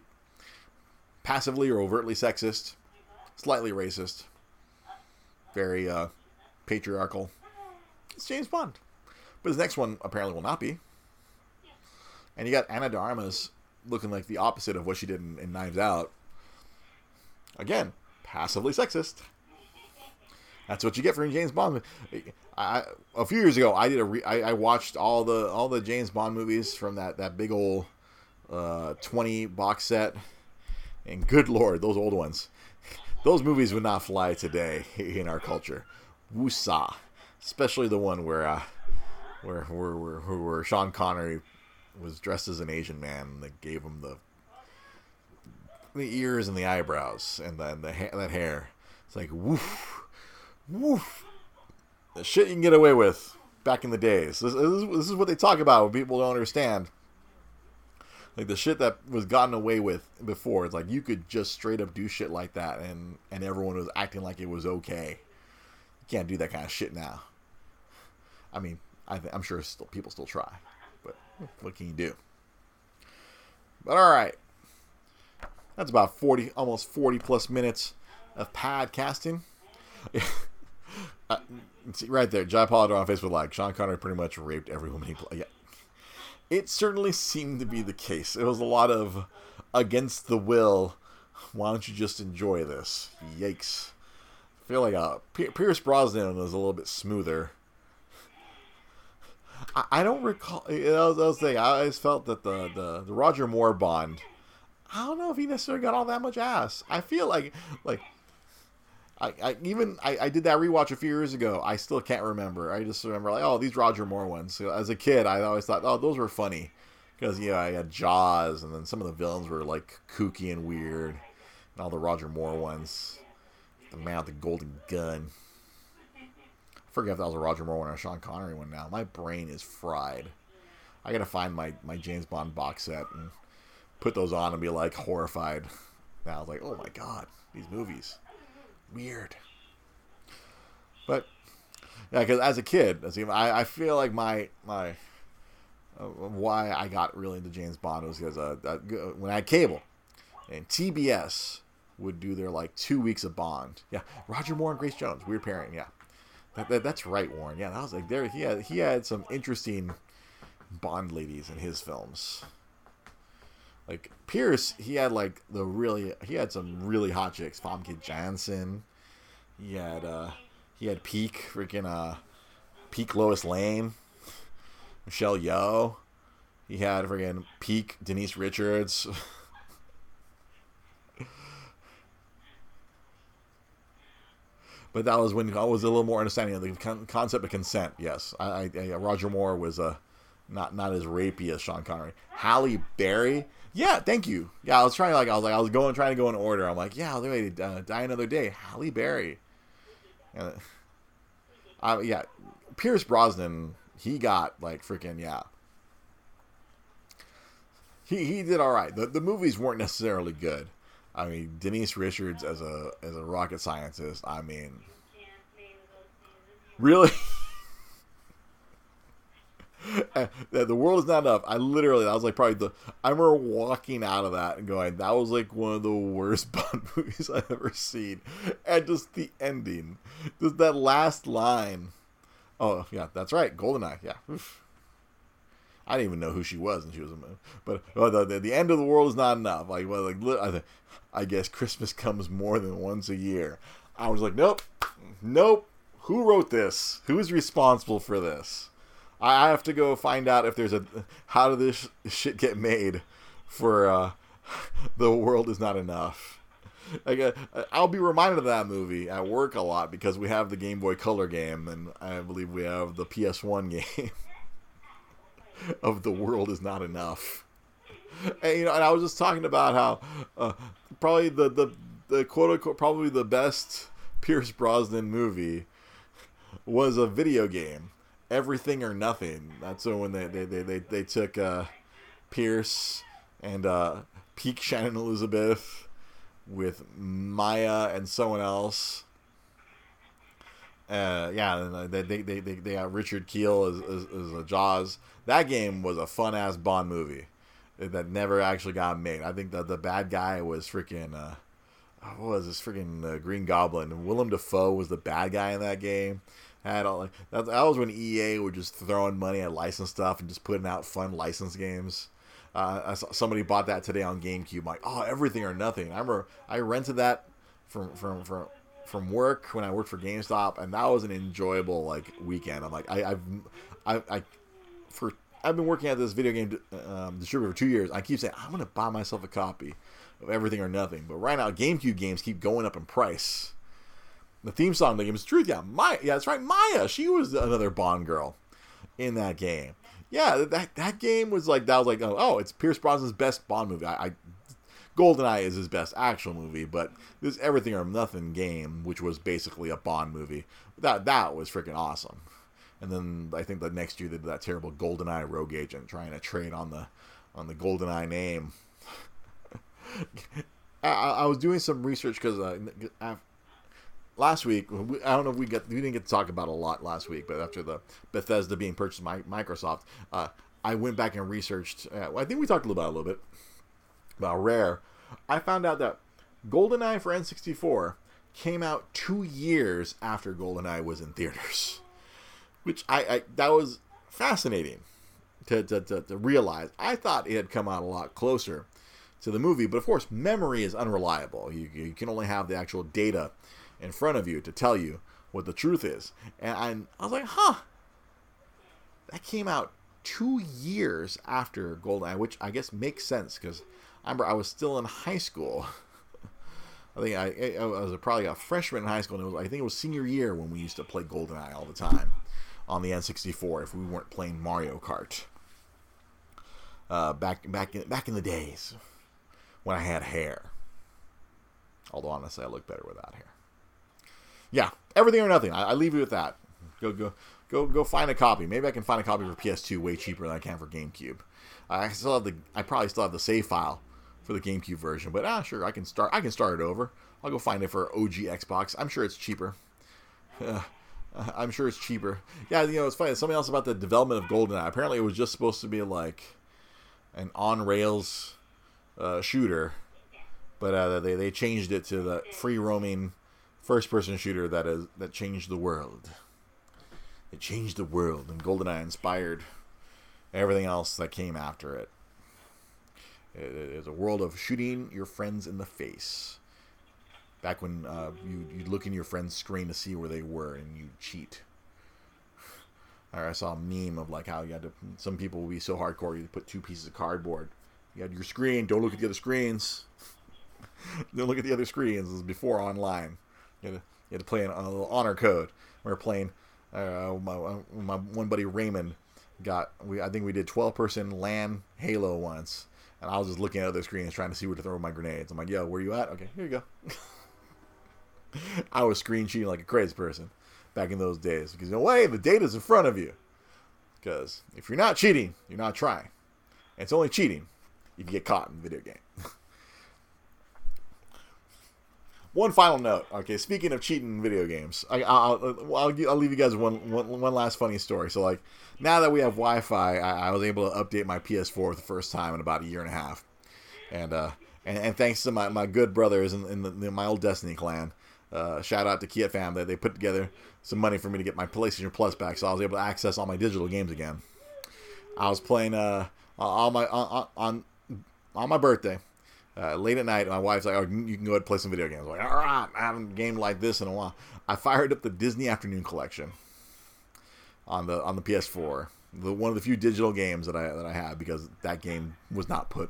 passively or overtly sexist, slightly racist, very uh, patriarchal. It's James Bond. but his next one apparently will not be. And you got Ana de Armas looking like the opposite of what she did in, in Knives Out. Again, passively sexist. That's what you get from James Bond. I, a few years ago, I did a re, I, I watched all the all the James Bond movies from that that big old uh, twenty box set, and good lord, those old ones, those movies would not fly today in our culture. Woosah, especially the one where uh, where where where, where Sean Connery was dressed as an Asian man and they gave him the the ears and the eyebrows and then the ha- that hair. It's like woof, woof. The shit you can get away with back in the days. This, this, this is what they talk about when people don't understand. Like the shit that was gotten away with before. It's like you could just straight up do shit like that and and everyone was acting like it was okay. You can't do that kind of shit now. I mean, I th- I'm sure still, people still try, but what can you do? But all right, that's about forty, almost forty plus minutes of pad casting. uh, see, right there, Jai Polidor on Facebook like Sean Connery pretty much raped every woman he played. Yeah, it certainly seemed to be the case. It was a lot of against the will. Why don't you just enjoy this? Yikes! I feel like uh, Pierce Brosnan was a little bit smoother. I, I don't recall. I was saying, I always felt that the, the, the Roger Moore Bond. I don't know if he necessarily got all that much ass. I feel like like I, I even I, I did that rewatch a few years ago. I still can't remember. I just remember like, oh, these Roger Moore ones. So as a kid, I always thought, oh, those were funny because yeah, I had Jaws, and then some of the villains were like kooky and weird, and all the Roger Moore ones. The man with the golden gun. I forget if that was a Roger Moore one or a Sean Connery one. Now my brain is fried. I gotta find my my James Bond box set and put those on and be like horrified. Now I was like, oh my god, these movies weird. But yeah, because as a kid, I, I feel like my my uh, why I got really into James Bond was because uh, uh, when I had cable, and TBS would do their like two weeks of Bond. Yeah, Roger Moore and Grace Jones, weird pairing. Yeah, that, that, that's right, Warren. Yeah, that was like there. He had he had some interesting Bond ladies in his films. Like Pierce, he had like the really he had some really hot chicks. Famke Janssen. He had uh he had peak freaking uh peak Lois Lane. Michelle Yeoh. He had freaking peak Denise Richards. but that was when I was a little more understanding of the con- concept of consent. Yes, I, I, I Roger Moore was uh, not not as rapey as Sean Connery. Halle Berry, yeah, thank you. Yeah, I was trying like I was like I was going trying to go in order. I'm like, yeah, wait, uh, die another day. Halle Berry. Uh, uh, yeah, Pierce Brosnan. He got like freaking yeah. He he did all right. The the movies weren't necessarily good. I mean, Denise Richards as a as a rocket scientist. I mean, really. the world is not enough. I literally, that was like probably the. I remember walking out of that and going, "That was like one of the worst Bond movies I've ever seen," and just the ending, just that last line. Oh yeah, that's right, Goldeneye. Yeah, Oof. I didn't even know who she was, and she was a but oh, the, the, the end of the world is not enough. Like well, like I, I guess Christmas comes more than once a year. I was like, nope, nope. Who wrote this? Who is responsible for this? I have to go find out if there's a how did this shit get made for uh, the world is not enough. Like, uh, I'll be reminded of that movie at work a lot because we have the Game Boy Color game and I believe we have the PS1 game of the world is not enough. And you know, and I was just talking about how uh, probably the the the quote unquote probably the best Pierce Brosnan movie was a video game everything or nothing. That's when they they they they, they took uh, Pierce and uh, peak Shannon Elizabeth with Mya and someone else. Uh, yeah, they they they they, they got Richard Kiel as, as, as a Jaws. That game was a fun ass Bond movie that never actually got made. I think that the bad guy was freaking. Uh, what was this freaking uh, Green Goblin? Willem Dafoe was the bad guy in that game had all like that, that was when EA were just throwing money at license stuff and just putting out fun license games. Uh, somebody bought that today on GameCube. Like, oh, everything or nothing. I remember I rented that from from from from work when I worked for GameStop, and that was an enjoyable like weekend. I'm like, I, I've I, I for I've been working at this video game um, distributor for two years. I keep saying I'm gonna buy myself a copy of Everything or Nothing, but right now GameCube games keep going up in price. The theme song of the game is truth. Yeah, Mya. Yeah, that's right. Mya. She was another Bond girl in that game. Yeah, that that game was like that was like oh, oh it's Pierce Brosnan's best Bond movie. I, I Goldeneye is his best actual movie, but this Everything or Nothing game, which was basically a Bond movie, that that was freaking awesome. And then I think the next year they did that terrible Goldeneye Rogue Agent, trying to trade on the on the Goldeneye name. I, I, was doing some research because uh, last week I don't know if we got we didn't get to talk about a lot last week, but after the Bethesda being purchased by Microsoft, uh, I went back and researched. Uh, I think we talked about a little bit about Rare. I found out that GoldenEye for N64 came out two years after GoldenEye was in theaters, which I, I that was fascinating to, to, to, to realize. I thought it had come out a lot closer to the movie, but of course, memory is unreliable. You, you can only have the actual data in front of you to tell you what the truth is. And I, I was like, huh, that came out two years after GoldenEye, which I guess makes sense because I remember I was still in high school. I think I, I was probably a freshman in high school, and was, I think it was senior year when we used to play GoldenEye all the time on the N64 if we weren't playing Mario Kart. Uh, back back in, back in the days when I had hair. Although honestly, I look better without hair yeah, everything or nothing. I, I leave you with that. Go go go go find a copy. Maybe I can find a copy for PS2 way cheaper than I can for GameCube. I still have the I probably still have the save file for the GameCube version, but ah sure I can start I can start it over. I'll go find it for OG Xbox. I'm sure it's cheaper. I'm sure it's cheaper. Yeah, you know it's funny. Something else about the development of GoldenEye. Apparently, it was just supposed to be like an on rails uh, shooter, but uh, they they changed it to the free roaming first person shooter that is that changed the world. It changed the world, and GoldenEye inspired everything else that came after it. It It is a world of shooting your friends in the face. Back when uh, you you look in your friend's screen to see where they were, and you cheat. I saw a meme of like how you had to. Some people would be so hardcore you put two pieces of cardboard. You had your screen. Don't look at the other screens. don't look at the other screens. This is before online. You had to, you had to play an, honor code. We were playing. Uh, my my one buddy Raymond got. We I think we did twelve person LAN Halo once, and I was just looking at other screens trying to see where to throw my grenades. I'm like, yo, where you at? Okay, here you go. I was screen cheating like a crazy person back in those days because you know, way the data's in front of you. Because if you're not cheating, you're not trying. And it's only cheating if you get caught in the video game. one final note. Okay, speaking of cheating in video games, I, will I'll, I'll leave you guys one, one, one last funny story. So, like, now that we have Wi-Fi, I, I, was able to update my PS4 for the first time in about a year and a half, and uh, and, and thanks to my, my good brothers in, in, the, in my old Destiny clan, uh, shout out to Kia Fam that they put together some money for me to get my PlayStation Plus back, so I was able to access all my digital games again. I was playing uh, on my on, on on my birthday uh, late at night, my wife's like, "Oh, you can go ahead and play some video games." I'm like, all right, I haven't gamed like this in a while. I fired up the Disney Afternoon Collection on the on the PS4, the one of the few digital games that I that I had because that game was not put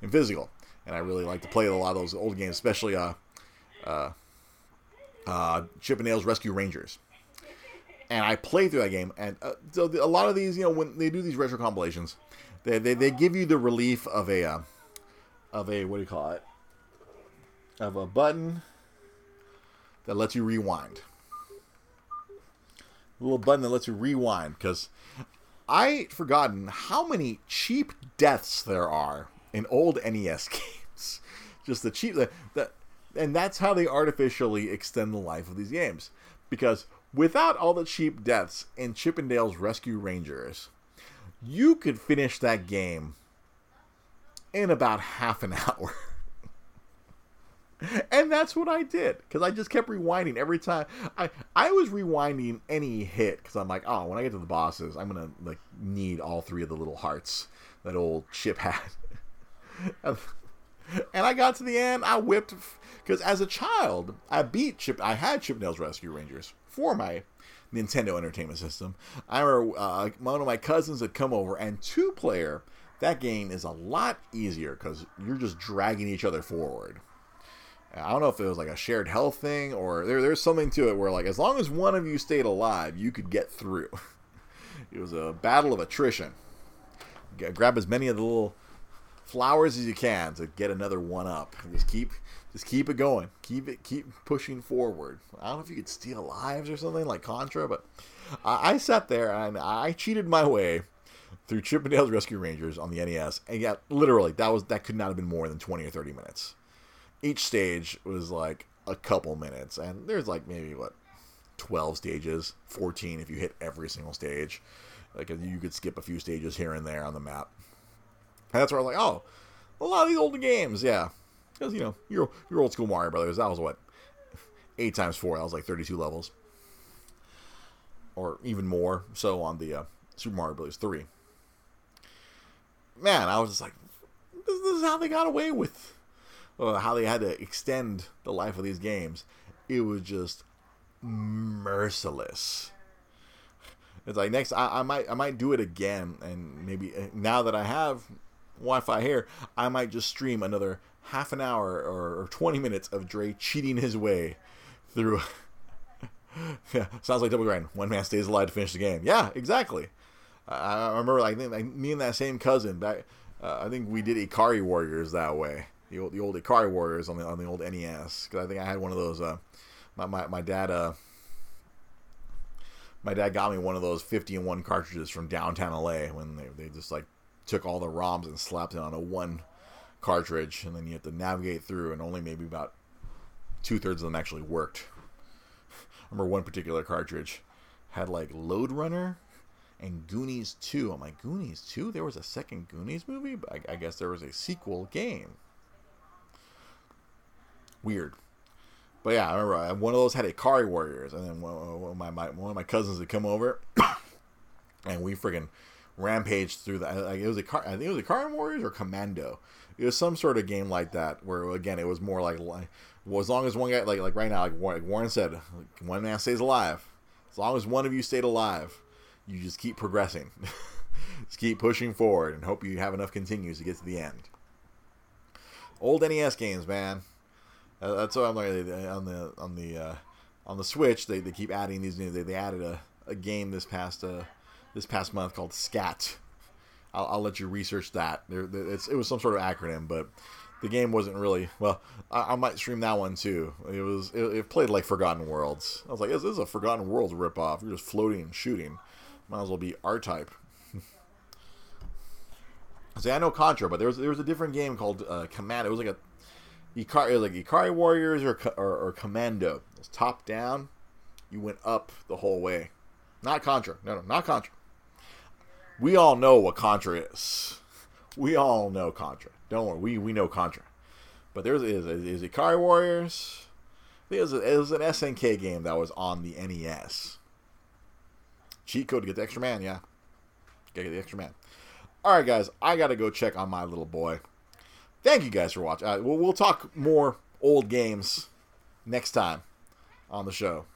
in physical, and I really like to play a lot of those old games, especially uh, uh, uh, Chippendales Rescue Rangers. And I played through that game, and uh, so a lot of these, you know, when they do these retro compilations, they they, they give you the relief of a uh, of a what do you call it? Of a button that lets you rewind. A little button that lets you rewind because I forgotten how many cheap deaths there are in old NES games. Just the cheap that, and that's how they artificially extend the life of these games. Because without all the cheap deaths in Chippendale's Rescue Rangers, you could finish that game in about half an hour. and that's what I did because I just kept rewinding every time. I I was rewinding any hit because I'm like, oh, when I get to the bosses, I'm gonna like need all three of the little hearts that old Chip had. and I got to the end, I whipped because as a child, I beat Chip. I had Chippendales Rescue Rangers for my Nintendo Entertainment System. I remember uh, one of my cousins had come over and two player. That game is a lot easier because you're just dragging each other forward I don't know if it was like a shared health thing or there, there's something to it where like as long as one of you stayed alive, you could get through. it was a battle of attrition. Grab as many of the little flowers as you can to get another one up. Just keep just keep it going. Keep it keep pushing forward. I don't know if you could steal lives or something like Contra, but I, I sat there and I cheated my way through Chippendales Rescue Rangers on the NES, and yeah, literally that was that could not have been more than twenty or thirty minutes each stage was like a couple minutes, and there's like maybe what 12 stages, 14 if you hit every single stage. Like you could skip a few stages here and there on the map. And that's where I was like, oh, a lot of these older games, yeah. Because, you know, your, your old school Mario Brothers, that was what? 8 times 4, that was like 32 levels. Or even more so on the uh, Super Mario Brothers 3. Man, I was just like, this, this is how they got away with uh, how they had to extend the life of these games, it was just merciless. It's like next, I, I might I might do it again, and maybe uh, now that I have Wi-Fi here, I might just stream another half an hour or, or 20 minutes of Dre cheating his way through. yeah, sounds like double grind. One man stays alive to finish the game. Yeah, exactly. I, I remember like, like me and that same cousin back. Uh, I think we did Ikari Warriors that way the old the old Ikari Warriors on the on the old NES because I think I had one of those. Uh, my, my my dad uh my dad got me one of those 50 and one cartridges from downtown LA when they they just like took all the ROMs and slapped it on a one cartridge and then you have to navigate through and only maybe about two thirds of them actually worked. I remember one particular cartridge had like Lode Runner and Goonies 2. I'm like, Goonies 2? There was a second Goonies movie? I, I guess there was a sequel game weird. But yeah, I remember uh, one of those had Ikari Warriors, and then one of my, my one of my cousins had come over, and we friggin' rampaged through that. Like it was a car, I think it was a Ikari Warriors or Commando. It was some sort of game like that, where again it was more like, like well, as long as one guy, like like right now, like Warren said, like one man stays alive. As long as one of you stayed alive, you just keep progressing, just keep pushing forward, and hope you have enough continues to get to the end. Old NES games, man. Uh, that's what I'm like on the on the uh, on the Switch. They, they keep adding these new. They, they added a, a game this past uh, this past month called Scat. I'll, I'll let you research that. There, it's, it was some sort of acronym, but the game wasn't really well. I, I might stream that one too. It was it, it, played like Forgotten Worlds. I was like, this is a Forgotten Worlds ripoff. You're just floating and shooting. Might as well be R Type. See, I know Contra, but there was there was a different game called uh, Command. It was like a Ikari, it was like Ikari Warriors or, or, or Commando. It was top down. You went up the whole way. Not Contra. No, no, not Contra. We all know what Contra is. We all know Contra. Don't worry, we, we know Contra. But there's is is Ikari Warriors. A, it was an SNK game that was on the NES. Cheat code to get the extra man, yeah. Get the extra man. All right, guys, I gotta go check on my little boy thank you guys for watching. Uh, we'll, we'll talk more old games next time on the show.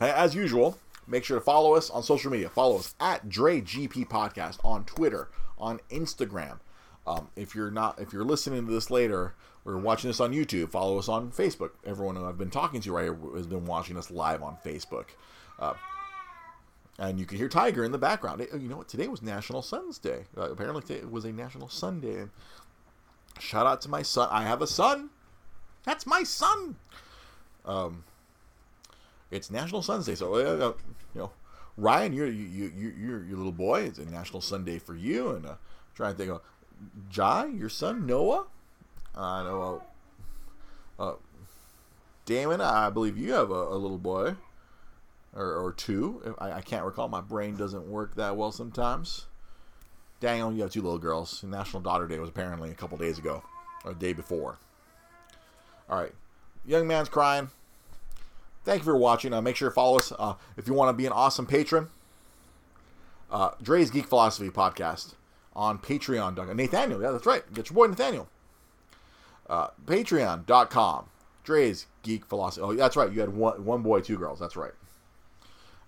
As usual, make sure to follow us on social media. Follow us at DreGP Podcast on Twitter, on Instagram. Um, if you're not, if you're listening to this later or watching this on YouTube, follow us on Facebook. Everyone who I've been talking to right here has been watching us live on Facebook. Uh, and you can hear Tiger in the background. It, you know what? Today was National Sons Day. Uh, apparently, it was a National Sunday. Shout out to my son. I have a son. That's my son. Um, it's National Sons Day, so uh, uh you know, Ryan, you're you you you're your little boy. It's a National Sunday for you, and uh, trying to think of Jai, your son Noah. I uh, know. Uh, Damon, I believe you have a, a little boy or, or two. I, I, can't recall. My brain doesn't work that well sometimes. Daniel, you have two little girls. National Daughter Day was apparently a couple days ago, or the day before. All right. Young man's crying. Thank you for watching. Uh, make sure to follow us uh, if you want to be an awesome patron. Uh, Dre's Geek Philosophy podcast on Patreon. Nathaniel, yeah, that's right. Get your boy Nathaniel. Uh, Patreon.com. Dre's Geek Philosophy. Oh, that's right. You had one, one boy, two girls. That's right.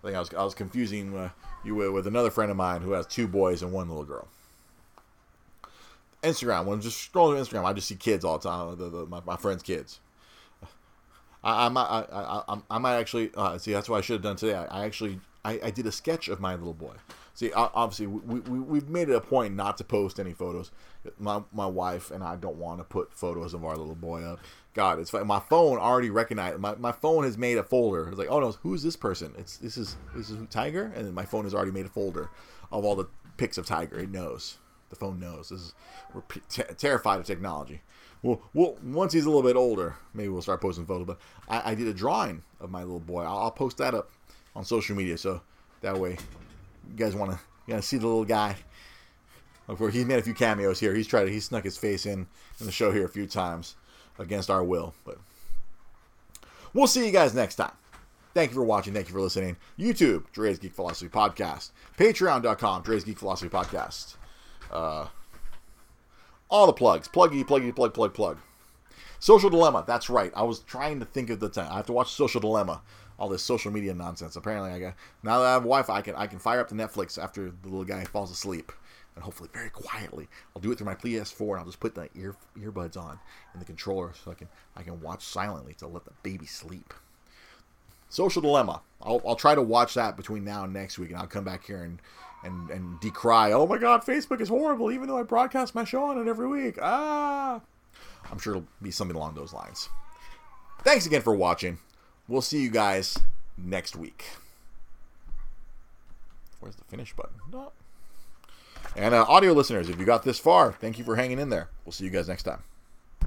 I think I was, I was confusing uh, you with, another friend of mine who has two boys and one little girl. Instagram. When I'm just scrolling Instagram, I just see kids all the time. The, the, my, my friends' kids. I, I, might, I, I, I might actually uh, see. That's what I should have done today. I, I actually, I, I, did a sketch of my little boy. See, obviously, we, we we've made it a point not to post any photos. My my wife and I don't want to put photos of our little boy up. God, it's my phone already recognized. My, my phone has made a folder. It's like, oh no, who's this person? It's this is this is Tiger, and then my phone has already made a folder of all the pics of Tiger. It knows. The phone knows. This is we're terrified of technology. Well, well, once he's a little bit older, maybe we'll start posting photos. But I, I did a drawing of my little boy. I'll, I'll, post that up on social media, so that way you guys want to you know, see the little guy. Of course, he's made a few cameos here. He's tried he snuck his face in in the show here a few times against our will, but we'll see you guys next time. Thank you for watching. Thank you for listening. YouTube, Dre's Geek Philosophy Podcast. Patreon.com, Dre's Geek Philosophy Podcast. Uh, all the plugs. Pluggy, pluggy, plug, plug, plug. Social Dilemma. That's right. I was trying to think of the time. I have to watch Social Dilemma. All this social media nonsense. Apparently, I got now that I have Wi-Fi, I can I can fire up the Netflix after the little guy falls asleep, and hopefully very quietly. I'll do it through my PS4, and I'll just put the ear earbuds on and the controller so I can I can watch silently to let the baby sleep. Social Dilemma. I'll, I'll try to watch that between now and next week, and I'll come back here and and and decry, oh my god, Facebook is horrible, even though I broadcast my show on it every week. Ah, I'm sure it'll be something along those lines. Thanks again for watching. We'll see you guys next week. Where's the finish button? No. And uh, audio listeners, if you got this far, thank you for hanging in there. We'll see you guys next time.